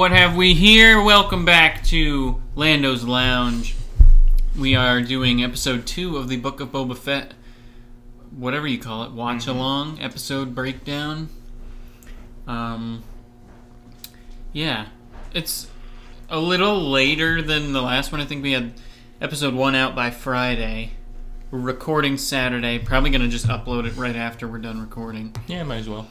What have we here? Welcome back to Lando's Lounge. We are doing episode two of the Book of Boba Fett, whatever you call it, watch along episode breakdown. Um, yeah, it's a little later than the last one. I think we had episode one out by Friday. We're recording Saturday. Probably gonna just upload it right after we're done recording. Yeah, might as well.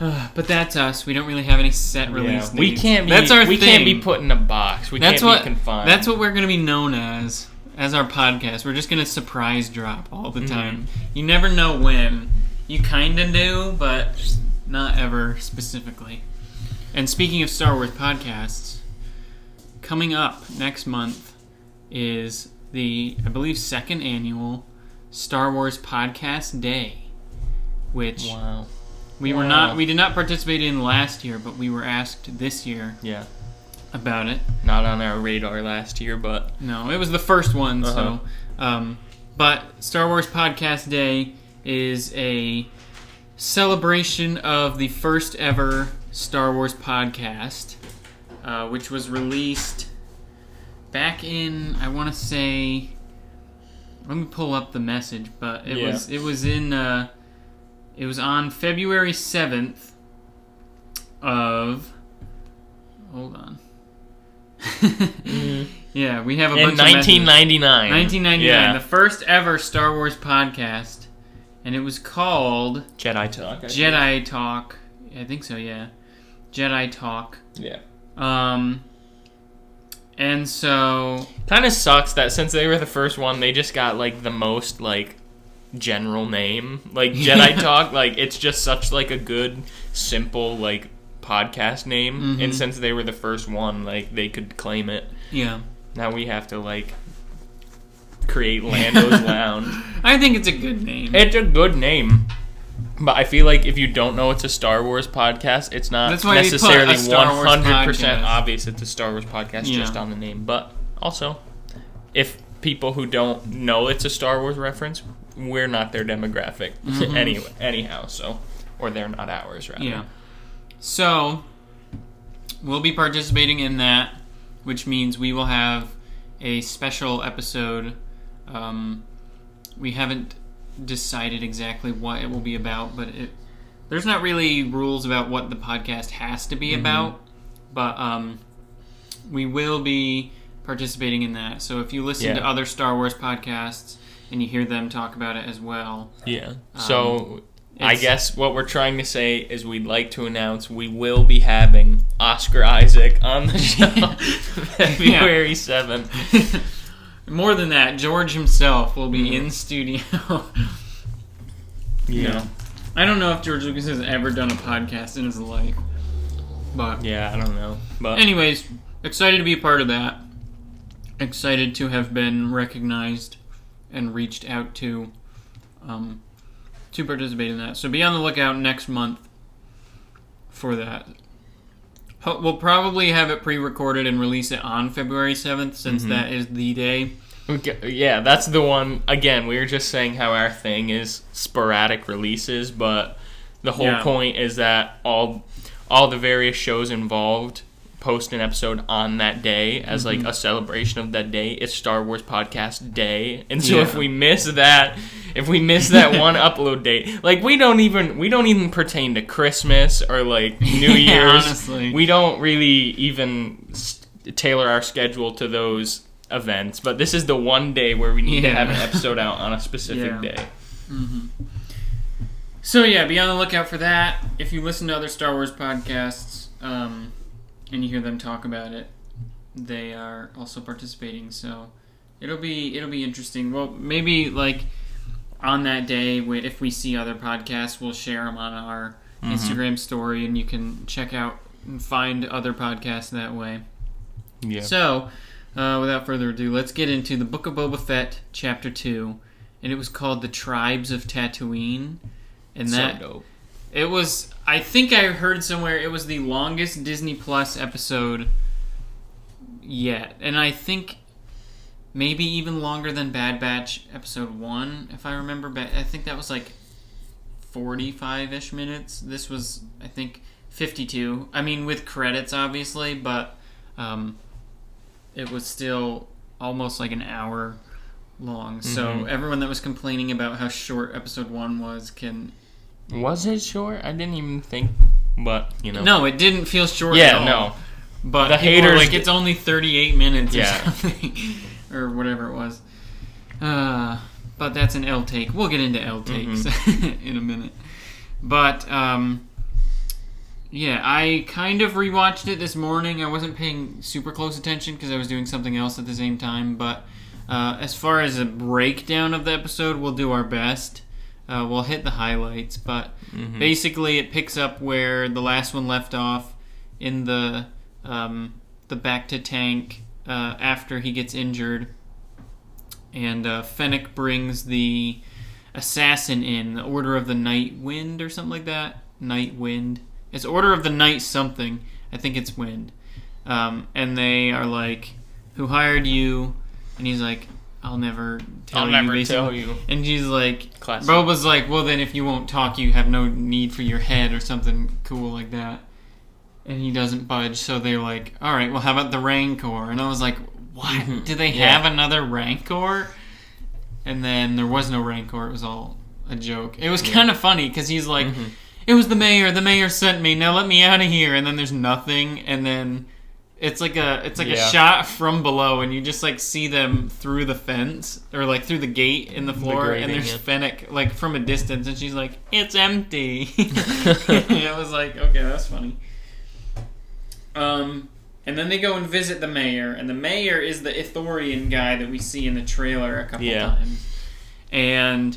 But that's us. We don't really have any set release. Yeah, we dates. can't be. That's our we thing. can't be put in a box. We That's can't what. be confined. That's what we're gonna be known as as our podcast. We're just gonna surprise drop all the mm-hmm. time. You never know when. You kinda do, but not ever specifically. And speaking of Star Wars podcasts, coming up next month is the I believe second annual Star Wars Podcast Day, which Wow. We were not we did not participate in last year, but we were asked this year Yeah. about it. Not on our radar last year, but No, it was the first one. Uh-huh. So, um, but Star Wars Podcast Day is a celebration of the first ever Star Wars podcast, uh, which was released back in I want to say. Let me pull up the message, but it Yeah. was it was in uh, it was on February seventh of. Hold on. Yeah, we have a in bunch of messages. 1999. 1999, Yeah. the first ever Star Wars podcast, and it was called Jedi talk. Jedi Talk. I think so, yeah. Jedi Talk. Yeah. Um, and so Kind of sucks that since they were the first one, they just got like the most like general name, like Jedi talk. Like it's just such like a good, simple like podcast name. Mm-hmm. And since they were the first one, like they could claim it. yeah, Now we have to like create Lando's Lounge. I think it's a good name. It's a good name. But I feel like if you don't know it's a Star Wars podcast, it's not That's why we put necessarily 100% obvious it's a Star Wars podcast Yeah. just on the name. But also, if people who don't know it's a Star Wars reference, we're not their demographic anyway, anyhow, so. Or they're not ours, rather. Yeah. So, we'll be participating in that, which means we will have a special episode. Um, we haven't decided exactly what it will be about, but it, there's not really rules about what the podcast has to be about. But um, we will be participating in that. So if you listen Yeah. to other Star Wars podcasts and you hear them talk about it as well, Yeah. So I Um, guess what we're trying to say is we'd like to announce we will be having Oscar Isaac on the show February 7th. More than that, George himself will be in studio. Yeah. I don't know if George Lucas has ever done a podcast in his life. But, Yeah, I don't know. But anyways, excited to be a part of that. Excited to have been recognized and reached out to um, to participate in that. So be on the lookout next month for that. We'll probably have it pre-recorded and release it on February seventh, since that is the day. Okay, yeah, that's the one. Again, we were just saying how our thing is sporadic releases, but the whole Yeah. point is that all all the various shows involved post an episode on that day as Mm-hmm. like a celebration of that day. It's Star Wars Podcast Day, and so Yeah. if we miss that, if we miss that one upload date, like we don't even we don't even pertain to Christmas or like New Yeah, Year's. honestly. We don't really even tailor our schedule to those events, but this is the one day where we need to have an episode out on a specific Yeah. day. So yeah, be on the lookout for that. If you listen to other Star Wars podcasts um, and you hear them talk about it, they are also participating. So it'll be it'll be interesting. Well, maybe like on that day, if we see other podcasts, we'll share them on our Instagram story, and you can check out and find other podcasts that way. Yeah. So, uh, without further ado, let's get into the Book of Boba Fett, Chapter Two, and it was called "The Tribes of Tatooine," and that so it was. I think I heard somewhere it was the longest Disney Plus episode yet, and I think maybe even longer than Bad Batch episode one, if I remember. Ba- I think that was like forty-five ish minutes. This was, I think, 52. I mean, with credits, obviously, but um, it was still almost like an hour long. So Mhm. everyone that was complaining about how short episode one was can. Was it short? I didn't even think, but you know. No, it didn't feel short Yeah, at all. no. But The haters like it's only 38 minutes Yeah. or something. or whatever it was. Uh, but that's an L take. We'll get into L takes Mm-hmm. in a minute. But um, yeah, I kind of rewatched it this morning. I wasn't paying super close attention because I was doing something else at the same time. But uh, as far as a breakdown of the episode, we'll do our best. Uh, we'll hit the highlights, but Mhm. basically it picks up where the last one left off in the um, the bacta tank uh, after he gets injured, and uh, Fennec brings the assassin in, the Order of the Night Wind or something like that. Night Wind. It's Order of the Night something. I think it's Wind. Um, and they are like, "Who hired you?" And he's like, "I'll never tell you. I'll you." never basically. tell you. And she's like, Classic. Boba's like, well, then if you won't talk, you have no need for your head or something cool like that. And he doesn't budge, so they're like, all right, well, how about the Rancor? And I was like, what? Mhm. Do they Yeah. have another Rancor? And then there was no Rancor. It was all a joke. It was kind of funny because he's like, Mhm. it was the mayor. The mayor sent me. Now let me out of here. And then there's nothing. And then it's like a it's like Yeah. a shot from below, and you just like see them through the fence or like through the gate in the floor, and grating, there's yeah. Fennec like from a distance, and she's like, "It's empty." and I was like, "Okay, that's funny." Um, and then they go and visit the mayor, and the mayor is the Ithorian guy that we see in the trailer a couple Yeah. times, and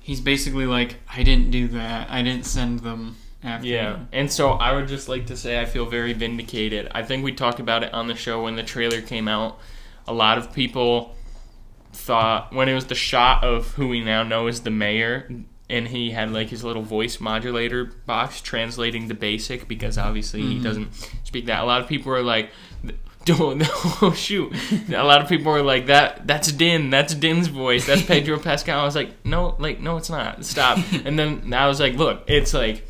he's basically like, "I didn't do that. I didn't send them after." Yeah, you." and so I would just like to say I feel very vindicated. I think we talked about it on the show when the trailer came out. A lot of people thought when it was the shot of who we now know as the mayor, and he had like his little voice modulator box translating the basic because obviously he Mhm. doesn't speak that. A lot of people were like. Don't, oh shoot! A lot of people were like, "That that's Din, that's Din's voice, that's Pedro Pascal." I was like, "No, like no, it's not. Stop!" And then I was like, "Look, it's like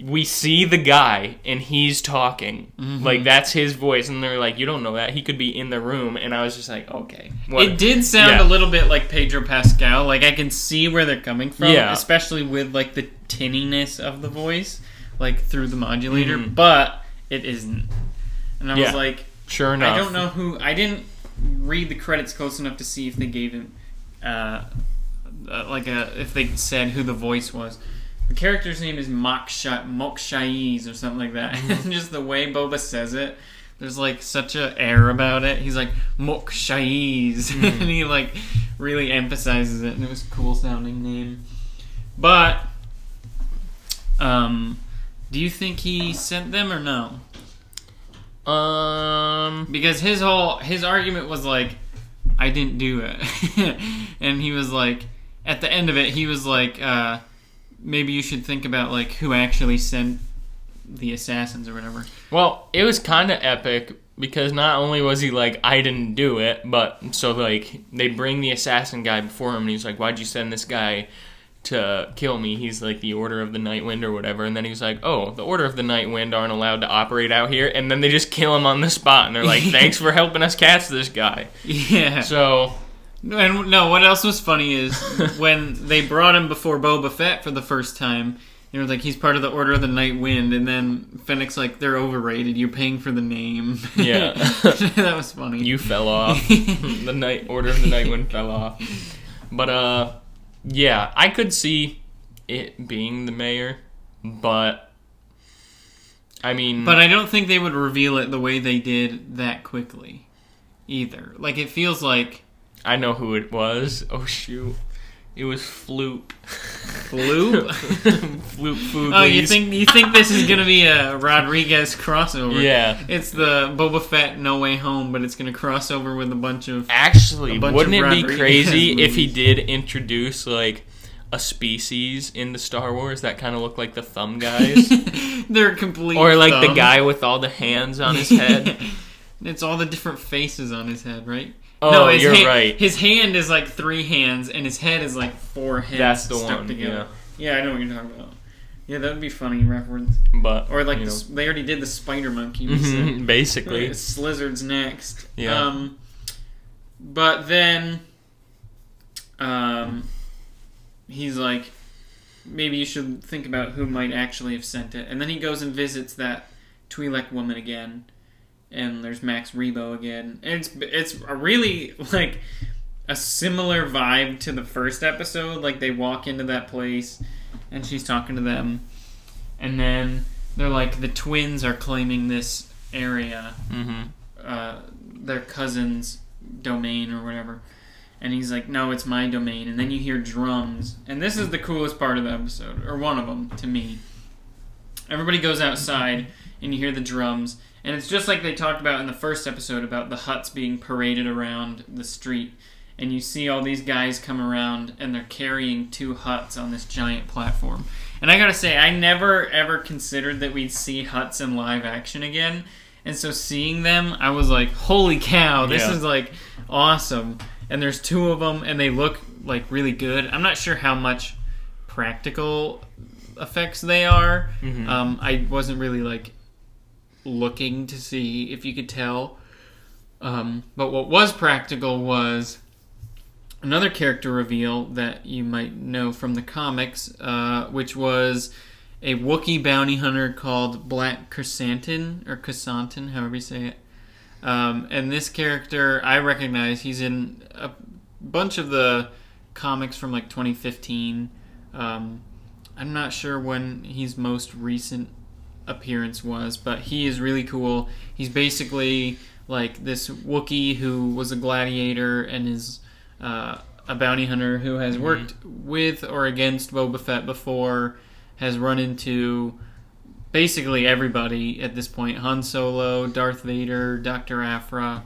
we see the guy and he's talking Mhm. like that's his voice and they're like you don't know that he could be in the room and i was just like okay what It did sound Yeah. a little bit like Pedro Pascal. Like I can see where they're coming from, Yeah. especially with like the tinniness of the voice, like through the modulator. Mhm. But it isn't. And I was like, sure enough I don't know who. I didn't read the credits close enough to see if they gave him, uh, uh, like a if they said who the voice was. The character's name is Moksha Mok Shaiz or something like that. Mm-hmm. And just the way Boba says it, there's like such a air about it. He's like Mok Shaiz, Mm-hmm. and he like really emphasizes it, and it was a cool sounding name. But, um, do you think he sent them or no? um because his whole his argument was like i didn't do it and he was like at the end of it he was like uh maybe you should think about like who actually sent the assassins or whatever. Well it was kind of epic because not only was he like i didn't do it but so like they bring the assassin guy before him and he's like why'd you send this guy to kill me? He's like the order of the night wind or whatever and then he's like oh the order of the night wind aren't allowed to operate out here and then they just kill him on the spot and they're like thanks for helping us catch this guy. Yeah. So and no what else was funny is when they brought him before boba fett for the first time they were like he's part of the order of the night wind and then fennec's like they're overrated you're paying for the name Yeah. that was funny You fell off. the night order of the night wind fell off. But uh yeah, I could see it being the mayor, but I mean But I don't think they would reveal it the way they did that quickly either. Like it feels like I know who it was. Oh shoot. It was Floop. Floop? Floop Fooglies. Oh, you think you think this is gonna be a Rodriguez crossover? Yeah. It's the Boba Fett No Way Home, but it's gonna cross over with a bunch of Actually, bunch wouldn't of it be crazy if he did introduce like a species in the Star Wars that kind of look like the thumb guys? they're complete or like the guy with all the hands on his head? it's all the different faces on his head, right? Oh, his you're ha- right. His hand is like three hands, and his head is like four hands That's the stuck one, together. Yeah. I know what you're talking about. Yeah, that would be funny reference. But Or like the they already did the spider monkey. Mhm, basically. Slizzard's next. Yeah. Um, but then, um, he's like, maybe you should think about who might actually have sent it. And then he goes and visits that Twi'lek woman again, and there's Max Rebo again. And it's it's a really like a similar vibe to the first episode. Like they walk into that place, and she's talking to them, and then they're like the twins are claiming this area hmm uh, their cousin's domain or whatever. And he's like, no, it's my domain. And then you hear drums. And this is the coolest part of the episode, or one of them to me. Everybody goes outside and you hear the drums. And it's just like they talked about in the first episode about the Hutts being paraded around the street. And you see all these guys come around and they're carrying two Hutts on this giant platform. And I gotta say, I never ever considered that we'd see Hutts in live action again. And so seeing them, I was like, holy cow, this Yeah. is like awesome. And there's two of them and they look like really good. I'm not sure how much practical effects they are. Mhm. Um, I wasn't really like looking to see if you could tell. Um, but what was practical was another character reveal that you might know from the comics, uh, which was a Wookiee bounty hunter called Black Krrsantan or Krrsantan, however you say it. Um, and this character I recognize. He's in a bunch of the comics from like 2015. Um, I'm not sure when he's most recent appearance was, but he is really cool. He's basically like this Wookiee who was a gladiator and is uh, a bounty hunter who has worked with or against Boba Fett before, has run into basically everybody at this point Han Solo, Darth Vader, Dr. Aphra.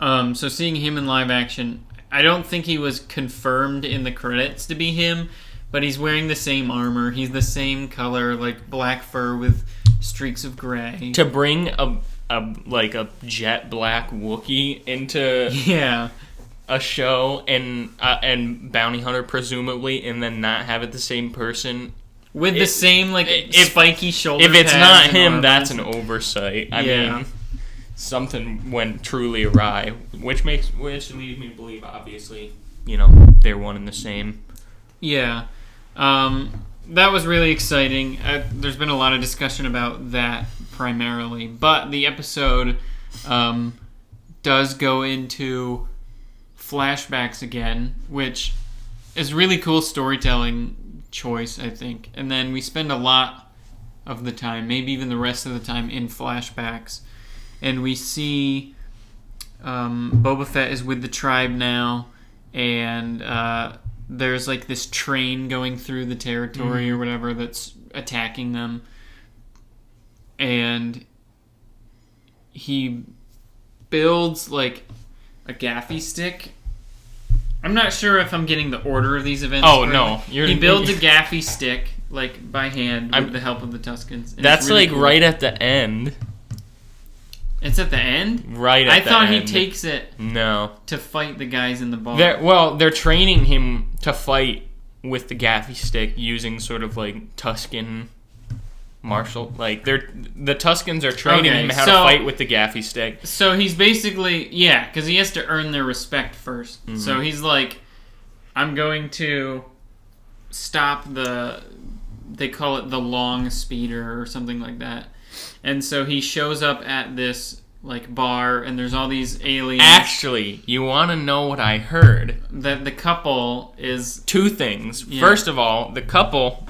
Um, so seeing him in live action, I don't think he was confirmed in the credits to be him, but he's wearing the same armor. He's the same color, like black fur with streaks of gray. To bring a, a like a jet black Wookiee into Yeah. a show and uh, and bounty hunter presumably, and then not have it the same person. With the same like if- spiky shoulder. If it's not him, that's an oversight. I Yeah. mean, something went truly awry, which makes which leads me to believe, obviously, you know, they're one and the same. Yeah. Um, that was really exciting. Uh, there's been a lot of discussion about that primarily, but the episode um, does go into flashbacks again, which is really cool storytelling choice, I think. And then we spend a lot of the time, maybe even the rest of the time, in flashbacks, and we see um, Boba Fett is with the tribe now, and uh, there's like this train going through the territory or mm-hmm. whatever that's attacking them, and he builds like a gaffi stick. I'm not sure if I'm getting the order of these events. Oh, no, you're- he builds a gaffi stick like by hand with I'm- the help of the Tuskens. That's really like cool. right at the end. It's at the end. Right at I thought end. he takes it No. to fight the guys in the bar. They're, well, they're training him to fight with the gaffi stick using sort of like Tusken martial. Like they're the Tuskens are training Okay, him how so- to fight with the gaffi stick. So he's basically yeah, because he has to earn their respect 1st mm-hmm. So he's like, I'm going to stop the. They call it the long speeder or something like that. And so he shows up at this like bar, and there's all these aliens. Actually, you want to know what I heard? that the couple is Two things. Yeah. First of all, the couple,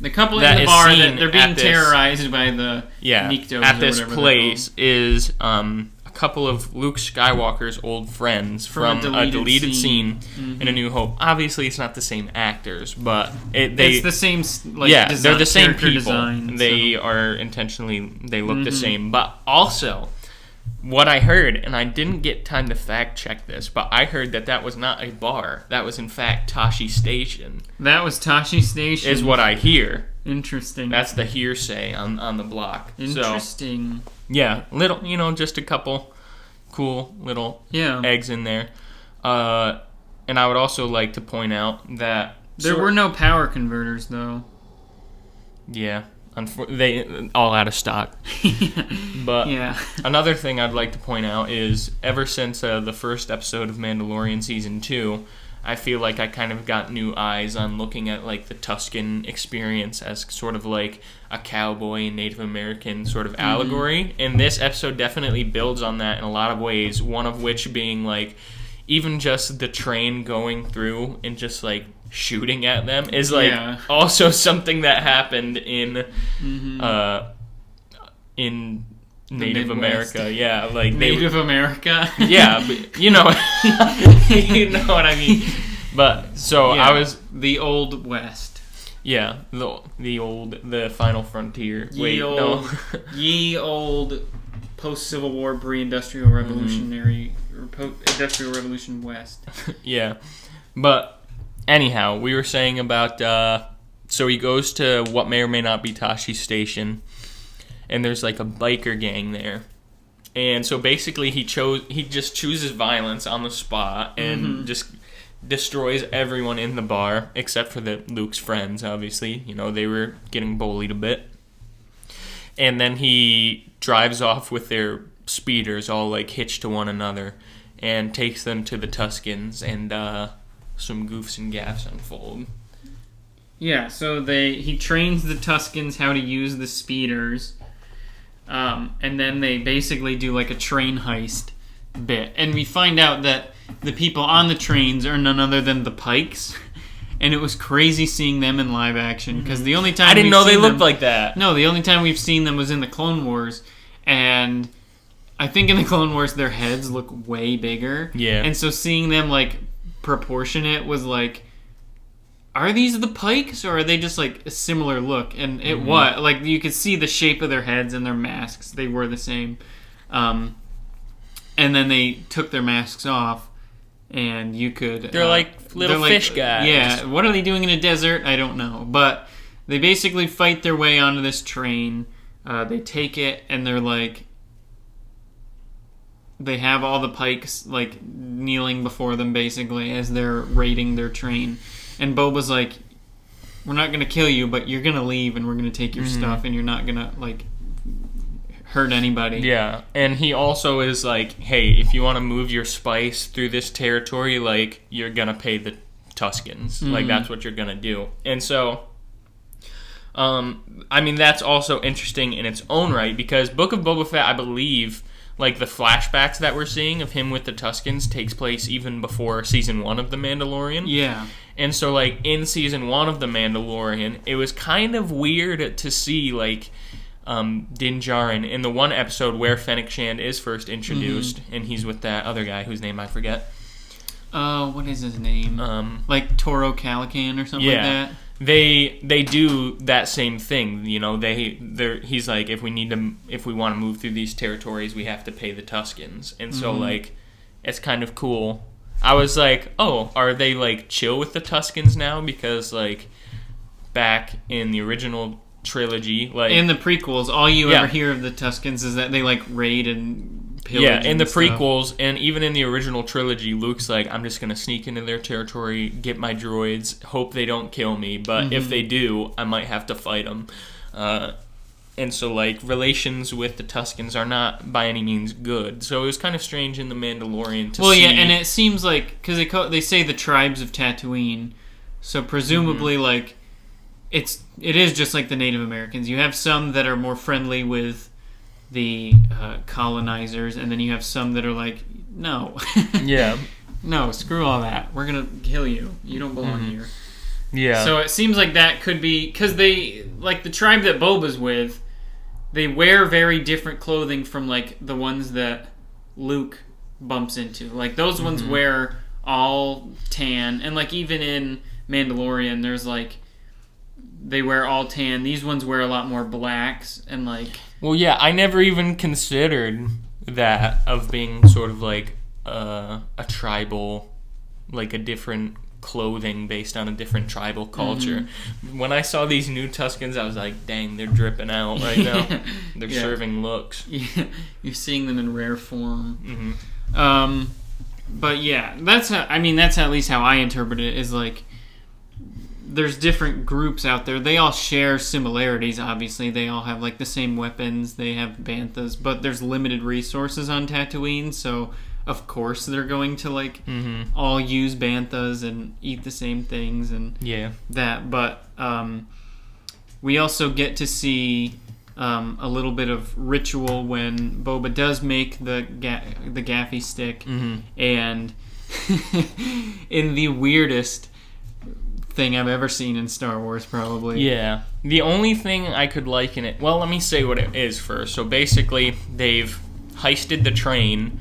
the couple in the bar that they're being this- terrorized by the yeah, at this place is um, a couple of Luke Skywalker's old friends From from, a a deleted deleted scene. scene, in A New Hope. Obviously, it's not the same actors, but it, they it's the same. Like, yeah, design, they're the same people. design, they so- are intentionally they look the Mhm. same. But also, what I heard, and I didn't get time to fact check this, but I heard that that was not a bar. That was in fact Tosche Station. that was Tosche Station. Is what I hear. interesting. That's the hearsay on on the block. So interesting. Yeah, little you know, just a couple cool little yeah, eggs in there. Uh, and I would also like to point out that there sor- were no power converters though. Yeah, unfor- they all out of stock. But yeah. another thing I'd like to point out is ever since uh, the first episode of Mandalorian season two, I feel like I kind of got new eyes on looking at like the Tusken experience as sort of like a cowboy and Native American sort of allegory. And this episode definitely builds on that in a lot of ways. One of which being like even just the train going through and just like shooting at them is like Yeah. also something that happened in Mhm. uh in Native Midwest. America. Yeah, like Native America. yeah, but you know, you know what I mean. But so Yeah. I was, the old west. yeah, the the old, the final frontier. Ye Wait, old, no, ye old post Civil War, pre Industrial Revolutionary, or po- Industrial Revolution West. yeah, but anyhow, we were saying about. uh So he goes to what may or may not be Tosche Station, and there's like a biker gang there. And so basically, he chose he just chooses violence on the spot and Mhm. just destroys everyone in the bar except for the Luke's friends. Obviously, you know they were getting bullied a bit. And then he drives off with their speeders all like hitched to one another, and takes them to the Tuskens, and uh, some goofs and gaffs unfold. Yeah, so they he trains the Tuskens how to use the speeders, um, and then they basically do like a train heist bit, and we find out that the people on the trains are none other than the Pikes, and it was crazy seeing them in live action because the only time I didn't we've know they looked them- like that. No, the only time we've seen them was in the Clone Wars, and I think in the Clone Wars their heads look way bigger. Yeah. And so seeing them like proportionate was like, are these the Pikes or are they just like a similar look? And it Mm-hmm. was like you could see the shape of their heads and their masks; they were the same. Um, and then they took their masks off. And you could. They're uh, like little they're fish guys. Yeah, what are they doing in a desert? I don't know. But they basically fight their way onto this train. Uh, they take it, and they're like, they have all the pikes like kneeling before them, basically, as they're raiding their train. And Boba's like, "We're not gonna kill you, but you're gonna leave, and we're gonna take your stuff, and you're not gonna like hurt anybody." Yeah, and he also is like, hey, if you want to move your spice through this territory, like you're gonna pay the Tuskens. Like Mhm. that's what you're gonna do. And so, um, I mean that's also interesting in its own right because Book of Boba Fett, I believe, like the flashbacks that we're seeing of him with the Tuskens takes place even before season one of The Mandalorian. Yeah. And so, like in season one of The Mandalorian, it was kind of weird to see like um, Din Djarin in the one episode where Fennec Shand is first introduced, Mm-hmm. and he's with that other guy whose name I forget. Uh, what is his name? Um, like Toro Calican or something Yeah. like that. They they do that same thing. You know, they they he's like, if we need to, if we want to move through these territories, we have to pay the Tuskens, and so Mhm. like, it's kind of cool. I was like, oh, are they like chill with the Tuskens now? Because like, back in the original trilogy, like In the prequels, all you Yeah. ever hear of the Tuskens is that they like raid and. Yeah, in the stuff. prequels and even in the original trilogy, Luke's like, I'm just gonna sneak into their territory, get my droids, hope they don't kill me, but if Mhm. they do, I might have to fight them. Uh, and so, like, relations with the Tuskens are not by any means good. So it was kind of strange in the Mandalorian to see. Well, see. yeah, and it seems like because they call, they say the tribes of Tatooine, so presumably Mm-hmm. like it's it is just like the Native Americans. You have some that are more friendly with the uh, colonizers, and then you have some that are like, no, yeah, no, screw all that. We're gonna kill you. You don't belong Mhm. here. yeah, So it seems like that could be because they like the tribe that Boba's with. They wear very different clothing from like the ones that Luke bumps into. Like those ones Mm-hmm. wear all tan, and like even in Mandalorian, there's like they wear all tan. These ones wear a lot more blacks and like Well, yeah, I never even considered that of being sort of like uh, a tribal, like a different clothing based on a different tribal culture. When I saw these new Tuskens, I was like, dang, they're dripping out right now. they're Yeah. serving looks. yeah, you're seeing them in rare form. hmm Um, but yeah, that's how, I mean that's at least how I interpret it is like there's different groups out there. They all share similarities. Obviously, they all have like the same weapons. They have banthas, but there's limited resources on Tatooine, so of course they're going to like Mm-hmm. all use banthas and eat the same things and Yeah. that. But um, we also get to see um, a little bit of ritual when Boba does make the ga- the gaffi stick, Mm-hmm. and in the weirdest thing I've ever seen in Star Wars, probably. Yeah. The only thing I could liken it. Well, let me say what it is first. So basically, they've heisted the train.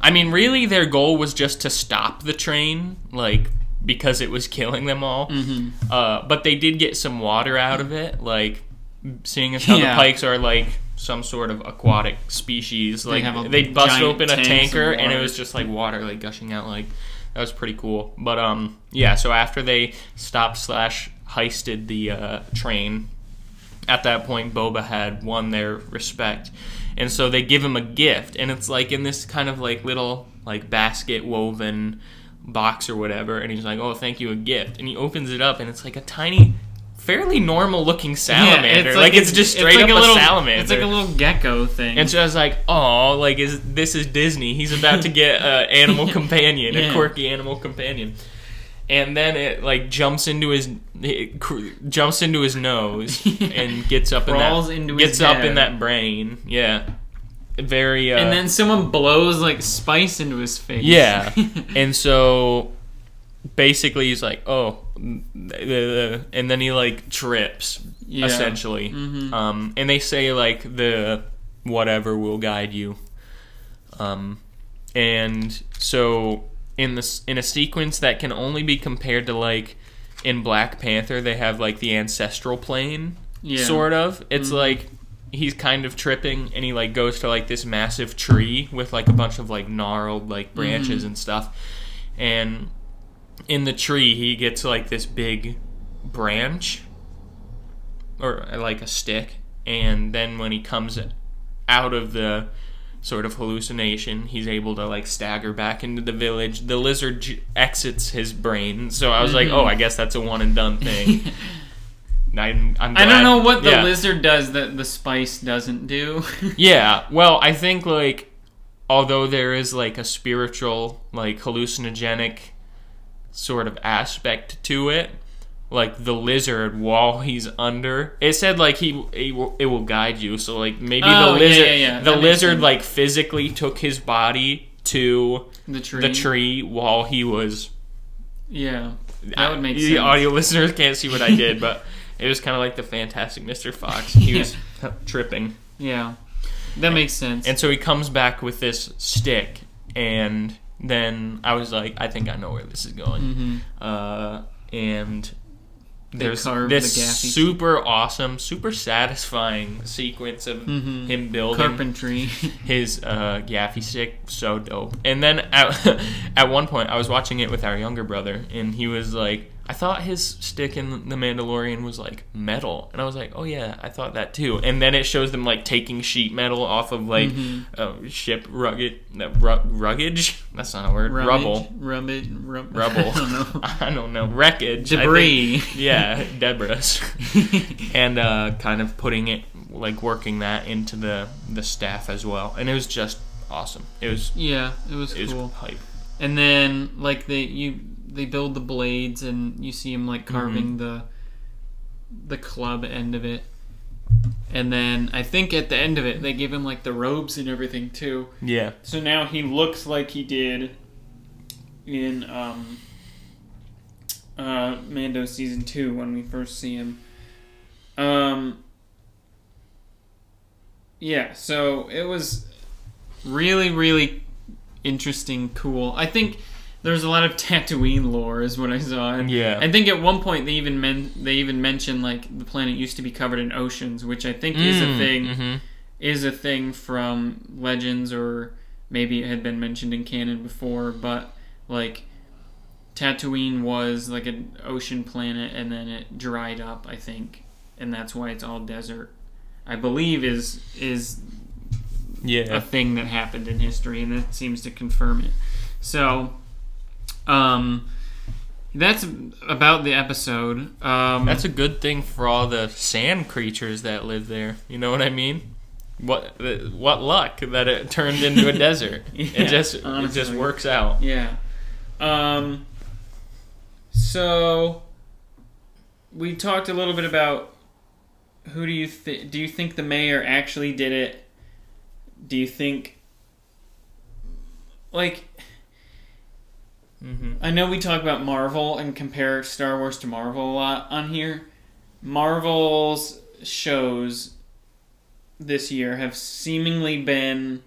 I mean, really, their goal was just to stop the train, like because it was killing them all. hmm Uh, but they did get some water out of it, like seeing as how Yeah. the pikes are like some sort of aquatic species. Like a they, bust open a tanker and it was just like water like gushing out. Like that was pretty cool. But um, yeah. So after they stopped slash heisted the uh, train, at that point Boba had won their respect. And so they give him a gift and it's like in this kind of like little like basket woven box or whatever and he's like, "Oh, thank you a gift." And he opens it up and it's like a tiny fairly normal looking salamander. like, it's, just straight like up a, little, salamander. It's like a little gecko thing. and so I was like, "Oh, like is this is Disney? He's about to get an animal companion, Yeah. a quirky animal companion." And then it like jumps into his it cr- jumps into his nose and gets up Crawls in that gets up in that brain. Yeah, very. Uh, and then someone blows like spice into his face. yeah, and so basically he's like, "Oh," and then he like trips Yeah. essentially. Mhm. Um, and they say like the whatever will guide you. Um, and so in this in a sequence that can only be compared to like in Black Panther, they have like the ancestral plane, Yeah. Mm-hmm. sort of. It's like he's kind of tripping and he like goes to like this massive tree with like a bunch of like gnarled like branches Mm-hmm. and stuff and in the tree he gets like this big branch or like a stick and then when he comes out of the sort of hallucination he's able to like stagger back into the village the lizard j- exits his brain so i was like Mhm. oh i guess that's a one and done thing I'm, I'm I don't know what the yeah. lizard does that the spice doesn't do. Yeah, well, I think like although there is like a spiritual like hallucinogenic sort of aspect to it, like the lizard while he's under, it said like he, he will, it will guide you. So like maybe Oh, the lizard yeah, yeah. the That lizard like physically took his body to the tree. the tree while he was Yeah. That would make the sense. audio listeners can't see what I did, but it was kind of like the Fantastic Mr. Fox. He was tripping. Yeah. That makes sense. And so he comes back with this stick, and then I was like, I think I know where this is going. hmm Uh, and They there's this the super awesome, super satisfying sequence of Mhm. him building Carpentry. his uh, gaffi stick. So dope. And then at, at one point, I was watching it with our younger brother, and he was like, I thought his stick in The Mandalorian was like metal. And I was like, oh yeah, I thought that too. And then it shows them like taking sheet metal off of like Mhm. uh, ship rugged, no, ru- ruggage? That's not a word. Rubble. Rubbage. Rub- Rubble. I don't know. I don't know. Wreckage. Think. Debris. Yeah, debris. and uh, kind of putting it, like working that into the, the staff as well. And it was just awesome. It was, yeah, it was it was cool. hype. And then like they you they build the blades and you see him like carving the the club end of it. And then I think at the end of it they give him like the robes and everything too. Yeah. So now he looks like he did in um uh Mando season 2 when we first see him. Um yeah, so it was really really interesting, cool. I think there's a lot of Tatooine lore, is what I saw. And Yeah. I think at one point they even men- they even mentioned like the planet used to be covered in oceans, which I think is a thing hmm is a thing from Legends, or maybe it had been mentioned in canon before. But like Tatooine was like an ocean planet, and then it dried up, I think, and that's why it's all desert. I believe is is yeah a thing that happened in history, and that seems to confirm it. So, um, that's about the episode. Um, That's a good thing for all the sand creatures that live there. You know what I mean? What what luck that it turned into a desert. Yeah, it just it just works out. Yeah. Um. So we talked a little bit about who do you think? Do you think the mayor actually did it? Do you think, like, hmm I know we talk about Marvel and compare Star Wars to Marvel a lot on here. Marvel's shows this year have seemingly been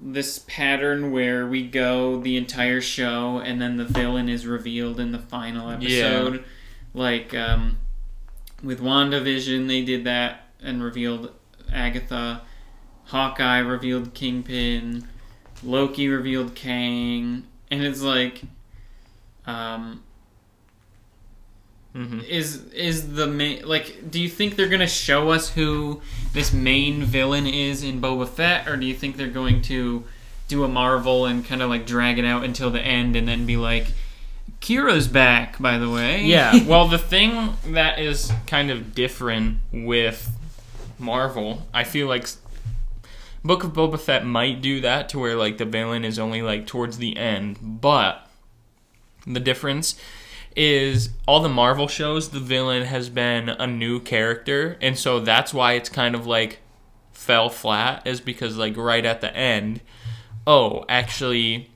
this pattern where we go the entire show and then the villain is revealed in the final episode. Yeah. Like um, with WandaVision, they did that and revealed Agatha. Hawkeye revealed Kingpin. Loki revealed Kang. And it's like, um, hmm is is the main like? Do you think they're gonna show us who this main villain is in Boba Fett, or do you think they're going to do a Marvel and kind of like drag it out until the end and then be like, Qi'ra's back, by the way? Yeah. Well, the thing that is kind of different with Marvel, I feel like Book of Boba Fett might do that to where like the villain is only like towards the end, but the difference is all the Marvel shows the villain has been a new character, and so that's why it's kind of like fell flat is because like right at the end, oh, actually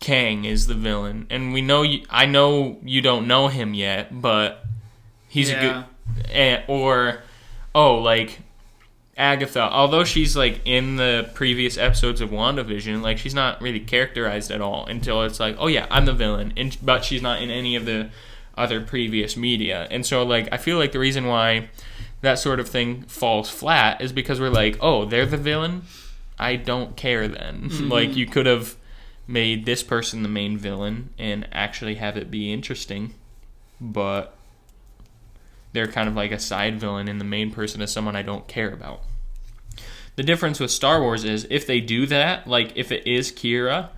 Kang is the villain, and we know you. I know you don't know him yet, but he's Yeah. a good. Eh, or, oh, like Agatha. Although she's like in the previous episodes of WandaVision, like she's not really characterized at all until it's like, oh yeah, I'm the villain, and but she's not in any of the other previous media, and so like I feel like the reason why that sort of thing falls flat is because we're like, oh, they're the villain. I don't care then. Mm-hmm. like you could have made this person the main villain and actually have it be interesting, but they're kind of like a side villain and the main person is someone I don't care about. The difference with Star Wars is if they do that, like if it is Qi'ra,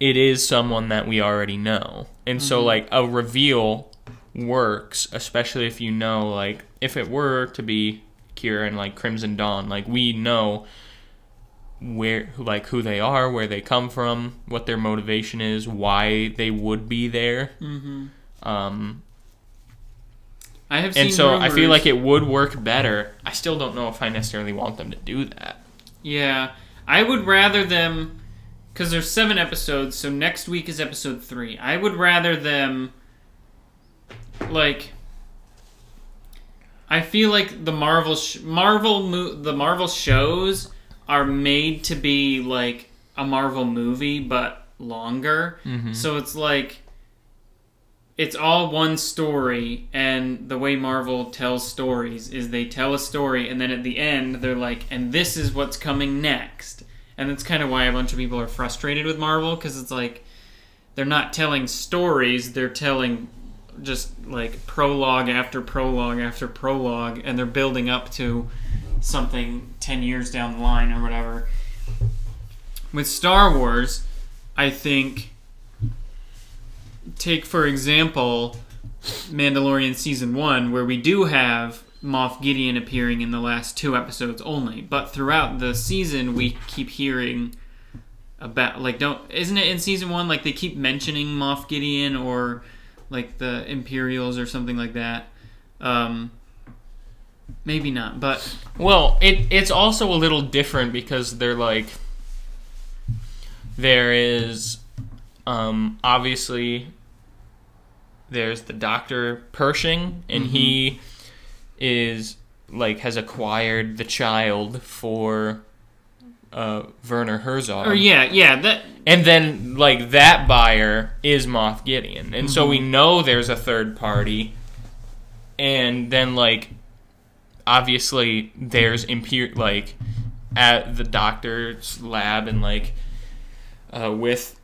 it is someone that we already know. And so like a reveal works, especially if you know like if it were to be Qi'ra and like Crimson Dawn, like we know where like who they are, where they come from, what their motivation is, why they would be there. Mm-hmm. Um, I have seen and so I feel like it would work better. I still don't know if I necessarily want them to do that. Yeah, I would rather them because there's seven episodes. So next week is episode three. I would rather them like. I feel like the Marvel sh- Marvel mo- the Marvel shows are made to be like a Marvel movie but longer. Mm-hmm. So it's like it's all one story and the way Marvel tells stories is they tell a story and then at the end they're like and this is what's coming next. And that's kind of why a bunch of people are frustrated with Marvel cuz it's like they're not telling stories, they're telling just like prologue after prologue after prologue and they're building up to something 10 years down the line or whatever. With Star Wars, I think take for example Mandalorian season 1 where we do have Moff Gideon appearing in the last two episodes only, but throughout the season we keep hearing about like don't isn't it in season 1 like they keep mentioning Moff Gideon or like the Imperials or something like that. Um maybe not, but Well, it it's also a little different because they're like there is um obviously there's the Dr. Pershing and he is like has acquired the child for uh Werner Herzog. or yeah, yeah, that And then, like, that buyer is Moff Gideon. And so Mm-hmm. we know there's a third party. And then, like, obviously, there's Imper- like, at the doctor's lab and, like, uh, with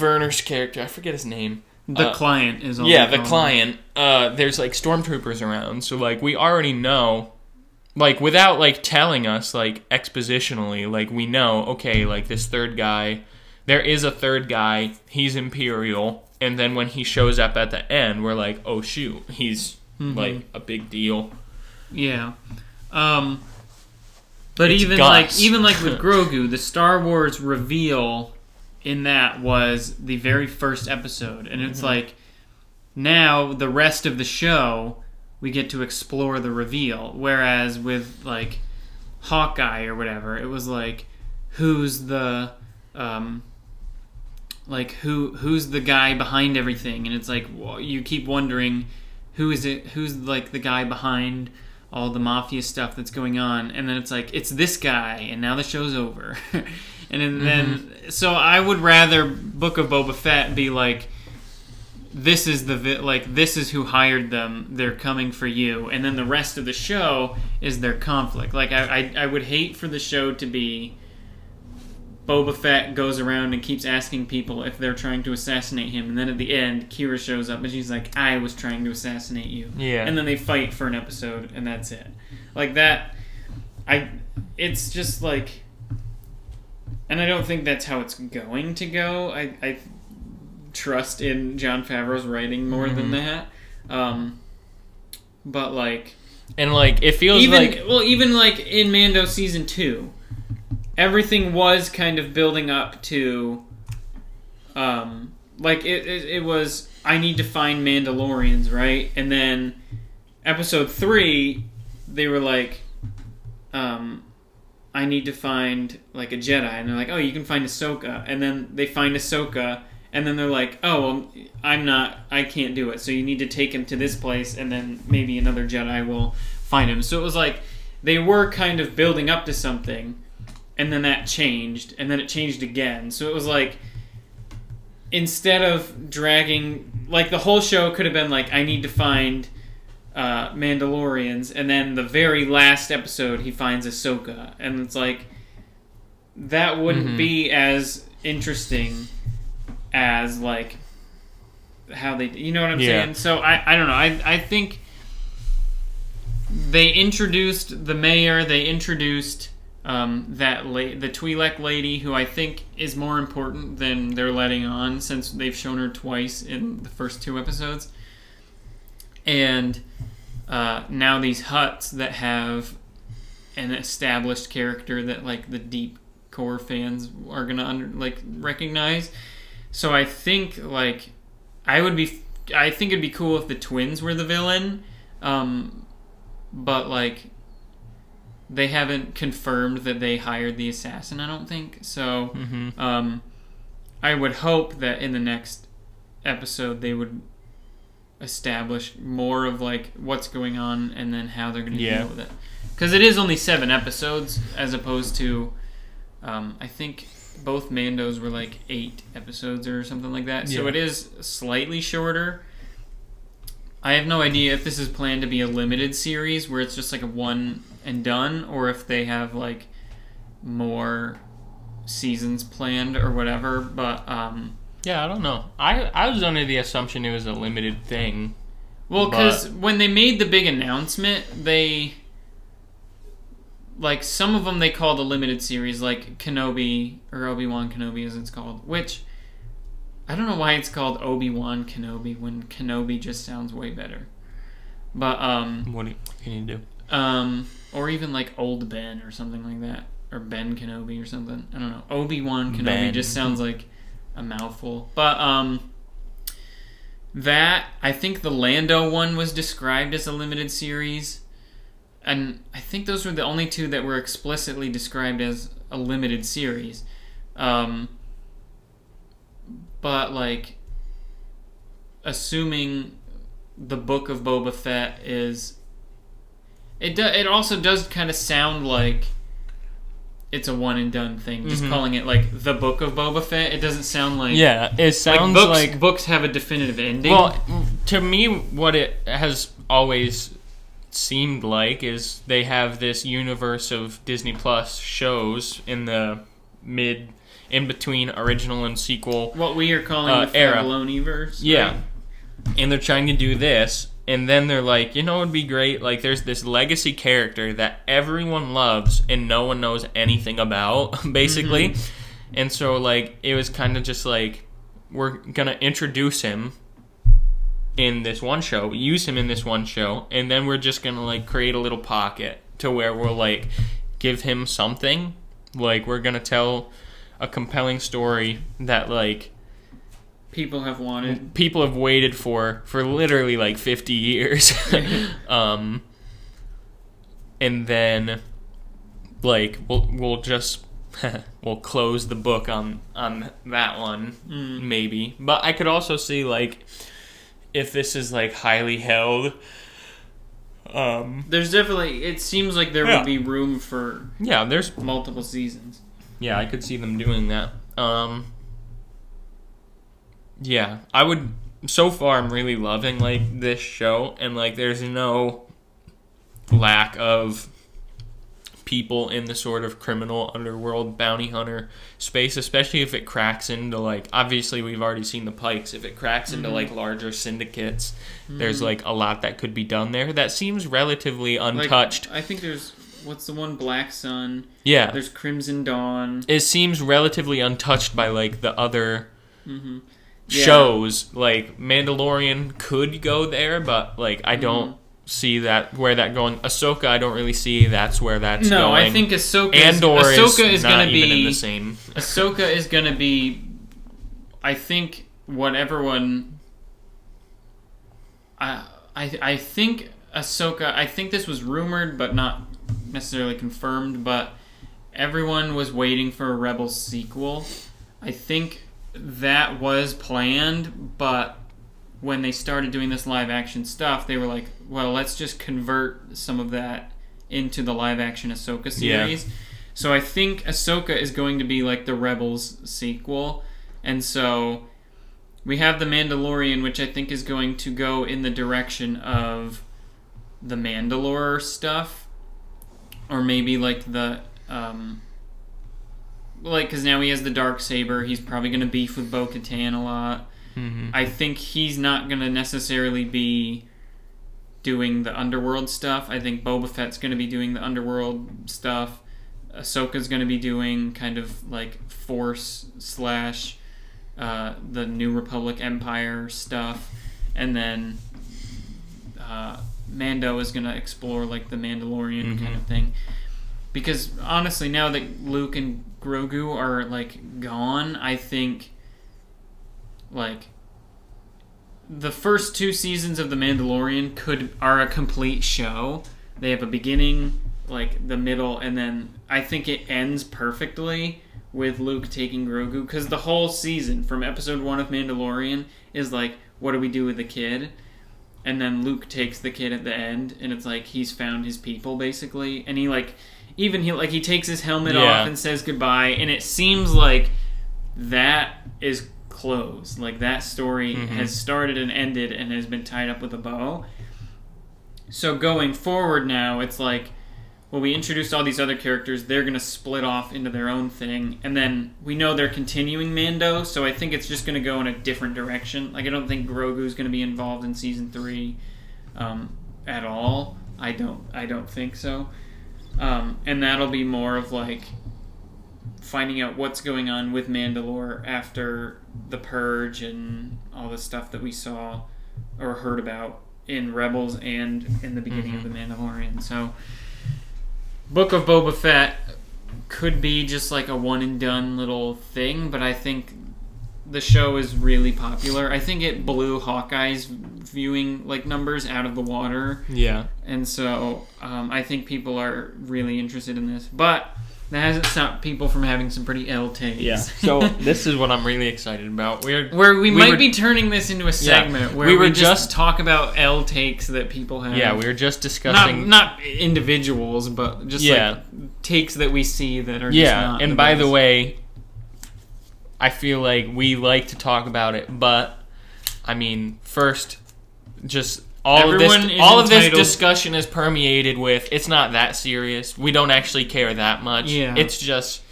Werner's character. I forget his name. the Uh, client is all yeah, the client. Uh, there's like stormtroopers around, so like we already know, like without like telling us like expositionally, like we know. Okay, like this third guy, there is a third guy. He's Imperial, and then when he shows up at the end, we're like, oh shoot, he's Mm-hmm. like a big deal. Yeah. Um but It's even Gus. like even like with Grogu, the Star Wars reveal in that was the very first episode. And it's like now the rest of the show we get to explore the reveal. Whereas with like Hawkeye or whatever, it was like who's the um like who who's the guy behind everything? And it's like well, you keep wondering who is it who's like the guy behind all the mafia stuff that's going on? And then it's like it's this guy and now the show's over and then, then mm-hmm. so i would rather book of boba fett be like this is the vi- like this is who hired them they're coming for you and then the rest of the show is their conflict like i i, I would hate for the show to be Boba Fett goes around and keeps asking people if they're trying to assassinate him, and then at the end, Qi'ra shows up and she's like, "I was trying to assassinate you." Yeah. And then they fight for an episode, and that's it. Like that, I. It's just like, and I don't think that's how it's going to go. I, I trust in Jon Favreau's writing more than Mhm. that. Um, but like, And like it feels even like well, even like in Mando season two, everything was kind of building up to, um, like it, it, it was. I need to find Mandalorians, right? And then episode three, they were like, um, I need to find like a Jedi, and they're like, oh, you can find Ahsoka, and then they find Ahsoka. And then they're like, "Oh, well, I'm not. I can't do it. So you need to take him to this place, and then maybe another Jedi will find him." So it was like they were kind of building up to something, and then that changed, and then it changed again. So it was like instead of dragging, like the whole show could have been like, "I need to find uh, Mandalorians," and then the very last episode he finds Ahsoka, and it's like that wouldn't Mhm. be as interesting as like how they you know what I'm Yeah. saying so I, I don't know I, I think they introduced the mayor they introduced um, that la- the Twi'lek lady who I think is more important than they're letting on since they've shown her twice in the first two episodes and uh, now these Hutts that have an established character that like the deep core fans are gonna under, like recognize so I think like I would be I think it'd be cool if the twins were the villain, um, but like they haven't confirmed that they hired the assassin. I don't think so. Mhm. Um, I would hope that in the next episode they would establish more of like what's going on and then how they're going to Yeah. deal with it. Because it is only seven episodes as opposed to, um, I think both Mandos were like eight episodes or something like that. So it is slightly shorter. I have no idea if this is planned to be a limited series where it's just like a one and done, or if they have like more seasons planned or whatever. But um, yeah, I don't know. I I was under the assumption it was a limited thing. well, because But- when they made the big announcement, they like some of them they called a limited series, like Kenobi or Obi Wan Kenobi, as it's called, which. I don't know why it's called Obi Wan Kenobi when Kenobi just sounds way better. But um, What, do you, what can you do? Um, or even like Old Ben or something like that, or Ben Kenobi or something. I don't know. Obi Wan Kenobi Ben. just sounds like a mouthful. But um, that I think the Lando one was described as a limited series, and I think those were the only two that were explicitly described as a limited series. Um, but like, assuming the book of Boba Fett is it do, it also does kind of sound like it's a one and done thing. Just Mhm. calling it like the Book of Boba Fett. It doesn't sound like Yeah, it like sounds books. like books have a definitive ending. Well, to me, what it has always seemed like is they have this universe of Disney Plus shows in the mid, in between original and sequel, what we are calling uh, the era. Filoniverse. Yeah. right? and they're trying to do this, and then they're like, you know, it'd be great. Like, there's this legacy character that everyone loves and no one knows anything about, basically. Mm-hmm. And so, like, it was kind of just like, we're gonna introduce him in this one show, use him in this one show, and then we're just gonna like create a little pocket to where we'll like give him something. Like we're gonna tell a compelling story that like People have wanted. people have waited for for literally like 50 years um and then like we'll we'll just we'll close the book on on that one Mm. maybe but i could also see like if this is like highly held um There's definitely. It seems like there Yeah. would be room for yeah there's multiple seasons. Yeah, I could see them doing that. Um Yeah, I would so far I'm really loving like this show and like there's no lack of people in the sort of criminal underworld bounty hunter space, especially if it cracks into like obviously we've already seen the Pykes. If it cracks into like larger syndicates, there's like a lot that could be done there. That seems relatively Like, untouched. I think there's what's the one Black Sun. yeah. There's Crimson Dawn. it seems relatively untouched by like the other hmm Yeah. shows. Like Mandalorian could go there, but like I don't Mm-hmm. see that where that going. Ahsoka, I don't really see that's where that's going. No, going. I think Ahsoka. is- Ahsoka is, is not gonna even be in the same. Ahsoka is gonna be. I think what everyone. I I I think Ahsoka. I think this was rumored, but not necessarily confirmed. But everyone was waiting for a Rebel sequel. I think that was planned, but when they started doing this live action stuff, they were like, "Well, let's just convert some of that into the live action Ahsoka Yeah. series." So I think Ahsoka is going to be like the Rebels sequel, and so we have the Mandalorian, which I think is going to go in the direction of the Mandalore stuff, or maybe like the um, like because now he has the dark saber. He's probably going to beef with Bo Katan a lot. Mhm. I think he's not going to necessarily be doing the underworld stuff. I think Boba Fett's going to be doing the underworld stuff. Ahsoka's going to be doing kind of like Force slash uh, the New Republic Empire stuff, and then uh, Mando is going to explore like the Mandalorian Mhm. kind of thing. Because honestly, now that Luke and Grogu are like gone, I think like the first two seasons of the Mandalorian could are a complete show. They have a beginning, like the middle, and then I think it ends perfectly with Luke taking Grogu because the whole season from episode one of Mandalorian is like, what do we do with the kid? And then Luke takes the kid at the end, and it's like he's found his people basically, and he like even he like he takes his helmet Yeah. off and says goodbye, and it seems like that is closed. Like that story Mhm. has started and ended and has been tied up with a bow. So going forward now, it's like, well, we introduced all these other characters. They're going to split off into their own thing. And then we know they're continuing Mando, so I think it's just going to go in a different direction. Like, I don't think Grogu's going to be involved in season three um, at all. I don't, I don't think so. Um, and that'll be more of like finding out what's going on with Mandalore after the purge and all the stuff that we saw or heard about in Rebels and in the beginning of the Mandalorian. So, Book of Boba Fett could be just like a one and done little thing, but I think the show is really popular. I think it blew Hawkeye's viewing like numbers out of the water Yeah. and so um, I think people are really interested in this. But that hasn't stopped people from having some pretty L takes. Yeah. So this is what I'm really excited about. We're where we, We might were- be turning this into a segment where we we, were just, just- talk about L takes that people have. yeah, we were just discussing. not individuals, but just Yeah. like takes that we see that are just yeah, not and by the way, I feel like we like to talk about it, but I mean, first, just all Everyone of this, all of this discussion is permeated with it's not that serious. We don't actually care that much. Yeah. it's just